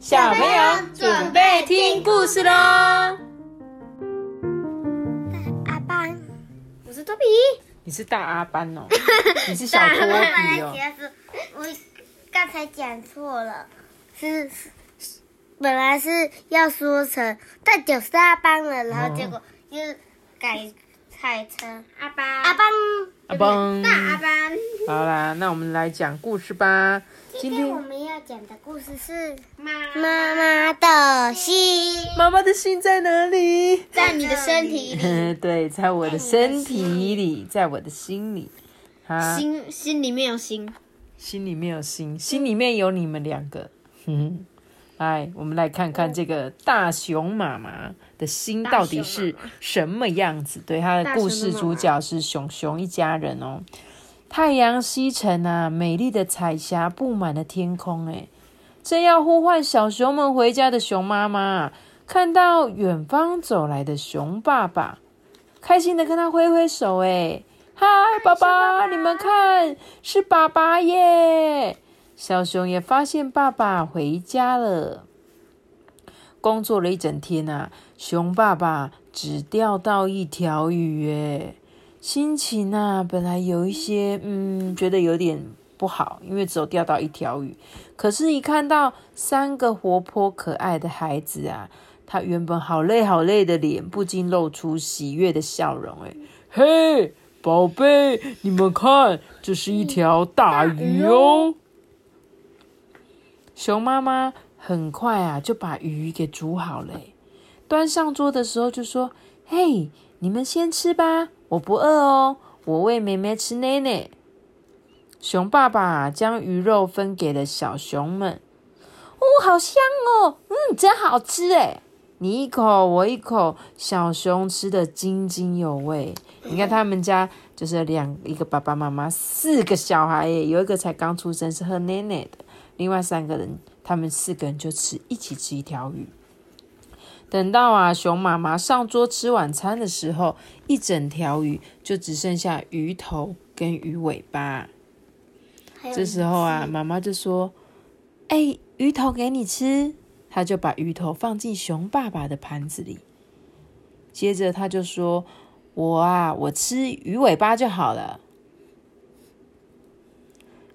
小朋友准备听故事喽。阿班，我是多比。你是大阿班哦，你是小托比哦。我刚才讲错了，是本来是要说成大九是阿班了，然后结果又改改成阿班阿班阿班大阿班。好啦，那我们来讲故事吧。今天我们要讲的故事是妈妈妈的心。妈妈的心在哪里？在你的身体里。对，在我的身体里，在我的心里。心心里面有心，心里面有心，心里面有你们两个。嗯，来，我们来看看这个大熊妈妈的心到底是什么样子。对，它的故事主角是熊熊一家人哦。太阳西沉啊，美丽的彩霞布满了天空。哎，正要呼唤小熊们回家的熊妈妈，看到远方走来的熊爸爸，开心的跟他挥挥手。哎，嗨，爸爸，你们看，是爸爸耶！小熊也发现爸爸回家了。工作了一整天啊，熊爸爸只钓到一条鱼。哎。心情啊，本来有一些，嗯，觉得有点不好，因为只有钓到一条鱼。可是，一看到三个活泼可爱的孩子啊，他原本好累好累的脸，不禁露出喜悦的笑容。哎，嘿，宝贝，你们看，这是一条大鱼哦。熊妈妈很快啊，就把鱼给煮好了，端上桌的时候就说：“嘿，你们先吃吧。”我不饿哦，我喂妹妹吃奶奶。熊爸爸将鱼肉分给了小熊们。哦，好香哦，嗯，真好吃哎！你一口，我一口，小熊吃的津津有味。你看他们家就是两一个爸爸妈妈，四个小孩耶，有一个才刚出生是喝奶奶的，另外三个人他们四个人就吃一起吃一条鱼。等到啊，熊妈妈上桌吃晚餐的时候，一整条鱼就只剩下鱼头跟鱼尾巴。这时候啊，妈妈就说：“哎，鱼头给你吃。”他就把鱼头放进熊爸爸的盘子里。接着他就说：“我啊，我吃鱼尾巴就好了。”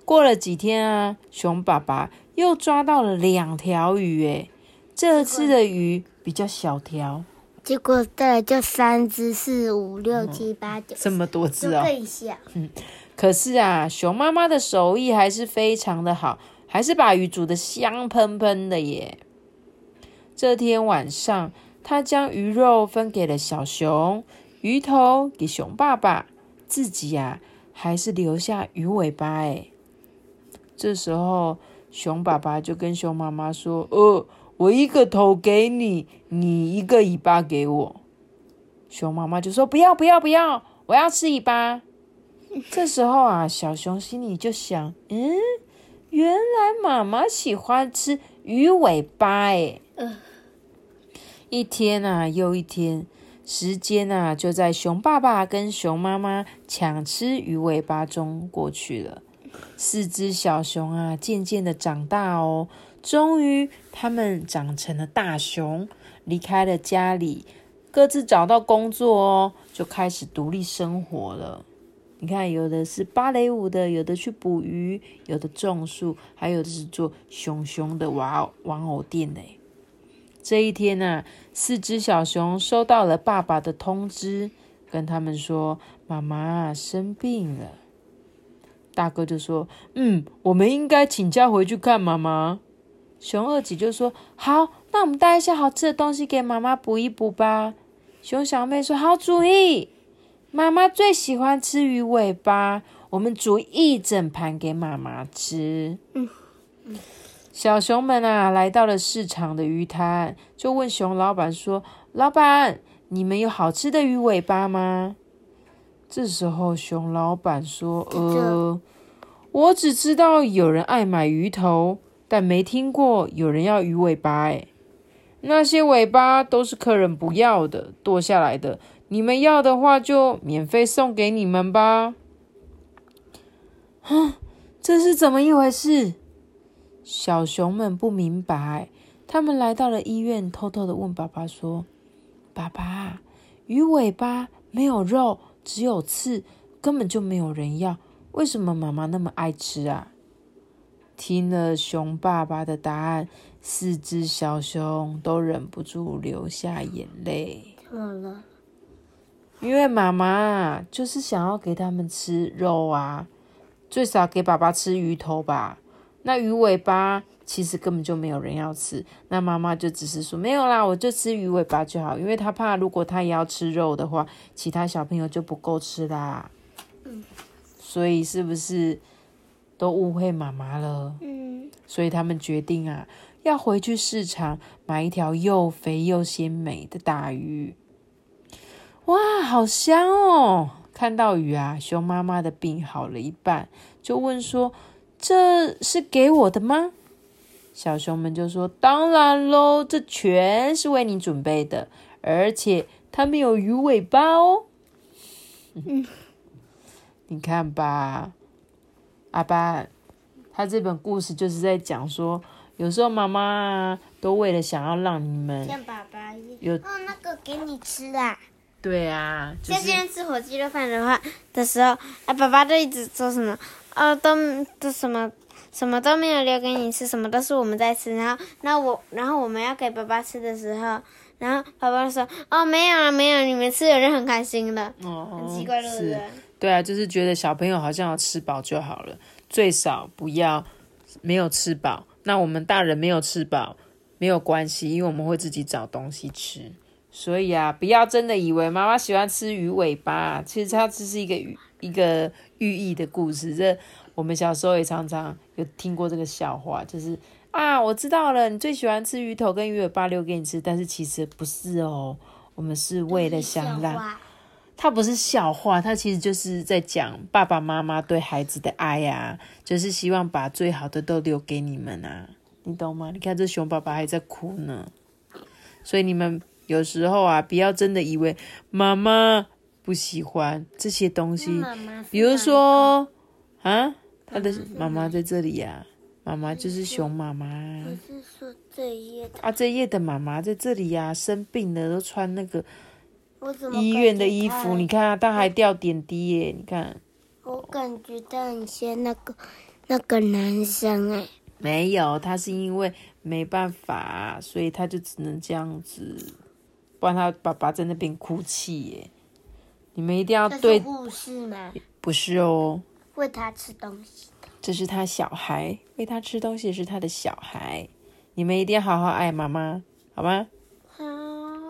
过了几天啊，熊爸爸又抓到了两条鱼，哎，这次的鱼。比较小条，结果再来就三只、四五六七八九，这么多只哦，更小。嗯，可是啊，熊妈妈的手艺还是非常的好，还是把鱼煮的香喷喷的耶。这天晚上，他将鱼肉分给了小熊，鱼头给熊爸爸，自己呀还是留下鱼尾巴哎。这时候，熊爸爸就跟熊妈妈说：“呃。”我一个头给你，你一个尾巴给我。熊妈妈就说：“不要，不要，不要，我要吃尾巴。”这时候啊，小熊心里就想：“嗯，原来妈妈喜欢吃鱼尾巴。”哎，一天啊又一天，时间啊就在熊爸爸跟熊妈妈抢吃鱼尾巴中过去了。四只小熊啊，渐渐的长大哦。终于，他们长成了大熊，离开了家里，各自找到工作哦，就开始独立生活了。你看，有的是芭蕾舞的，有的去捕鱼，有的种树，还有的是做熊熊的玩玩偶店呢。这一天呢，四只小熊收到了爸爸的通知，跟他们说：“妈妈生病了。”大哥就说：“嗯，我们应该请假回去看妈妈。”熊二姐就说：“好，那我们带一些好吃的东西给妈妈补一补吧。”熊小妹说：“好主意，妈妈最喜欢吃鱼尾巴，我们煮一整盘给妈妈吃。”嗯小熊们啊，来到了市场的鱼摊，就问熊老板说：“老板，你们有好吃的鱼尾巴吗？”这时候，熊老板说：“呃，我只知道有人爱买鱼头。”但没听过有人要鱼尾巴哎，那些尾巴都是客人不要的，剁下来的。你们要的话，就免费送给你们吧。啊，这是怎么一回事？小熊们不明白，他们来到了医院，偷偷的问爸爸说：“爸爸，鱼尾巴没有肉，只有刺，根本就没有人要，为什么妈妈那么爱吃啊？”听了熊爸爸的答案，四只小熊都忍不住流下眼泪。怎么了？因为妈妈就是想要给他们吃肉啊，最少给爸爸吃鱼头吧。那鱼尾巴其实根本就没有人要吃，那妈妈就只是说没有啦，我就吃鱼尾巴就好，因为她怕如果她也要吃肉的话，其他小朋友就不够吃啦。嗯，所以是不是都误会妈妈了？嗯，所以他们决定啊，要回去市场买一条又肥又鲜美的大鱼。哇，好香哦！看到鱼啊，熊妈妈的病好了一半，就问说：“这是给我的吗？”小熊们就说：“当然喽，这全是为你准备的，而且它们有鱼尾巴哦。”嗯，你看吧，阿爸，他这本故事就是在讲说，有时候妈妈啊，都为了想要让你们像爸爸。有哦，那个给你吃啦。对啊，就是像今天吃火鸡肉饭的话的时候，啊，爸爸都一直说什么，哦，都都什么什么都没有留给你吃，什么都是我们在吃。然后，然后我，然后我们要给爸爸吃的时候，然后爸爸说，哦，没有啊，没有，你们吃的就很开心了。哦，很奇怪，对不？对啊，就是觉得小朋友好像要吃饱就好了，最少不要没有吃饱。那我们大人没有吃饱没有关系，因为我们会自己找东西吃。所以啊，不要真的以为妈妈喜欢吃鱼尾巴，其实它只是一个寓一个寓意的故事。这我们小时候也常常有听过这个笑话，就是啊，我知道了，你最喜欢吃鱼头跟鱼尾巴留给你吃，但是其实不是哦，我们是为了想让。让它不是笑话，它其实就是在讲爸爸妈妈对孩子的爱呀、就是希望把最好的都留给你们啊，你懂吗？你看这熊爸爸还在哭呢，所以你们有时候啊，不要真的以为妈妈不喜欢这些东西，比如说啊，他的妈妈在这里呀、妈妈就是熊妈妈，不是说这一页的，啊，这页的妈妈在这里呀、生病了都穿那个医院的衣服，你看啊，他还掉点滴耶，你看。我感觉到很像那个那个男生哎、没有，他是因为没办法，所以他就只能这样子，不然他爸爸在那边哭泣耶。你们一定要这是对，护士吗？不是哦，喂他吃东西。这是他小孩，喂他吃东西是他的小孩，你们一定要好好爱妈妈，好吗？好，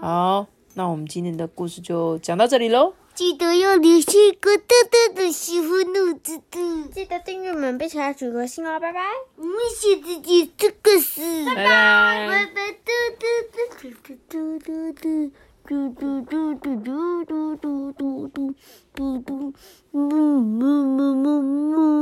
好，那我们今天的故事就讲到这里喽。记得要留下一个大大的喜欢兔子的，记得订阅我们，并且要举个心哦，拜拜。我们下次见，这个是。拜拜。拜拜，嘟嘟嘟嘟嘟嘟嘟。嘟嘟嘟嘟嘟嘟嘟嘟嘟嘟嘟嘟嘟嘟嘟嘟嘟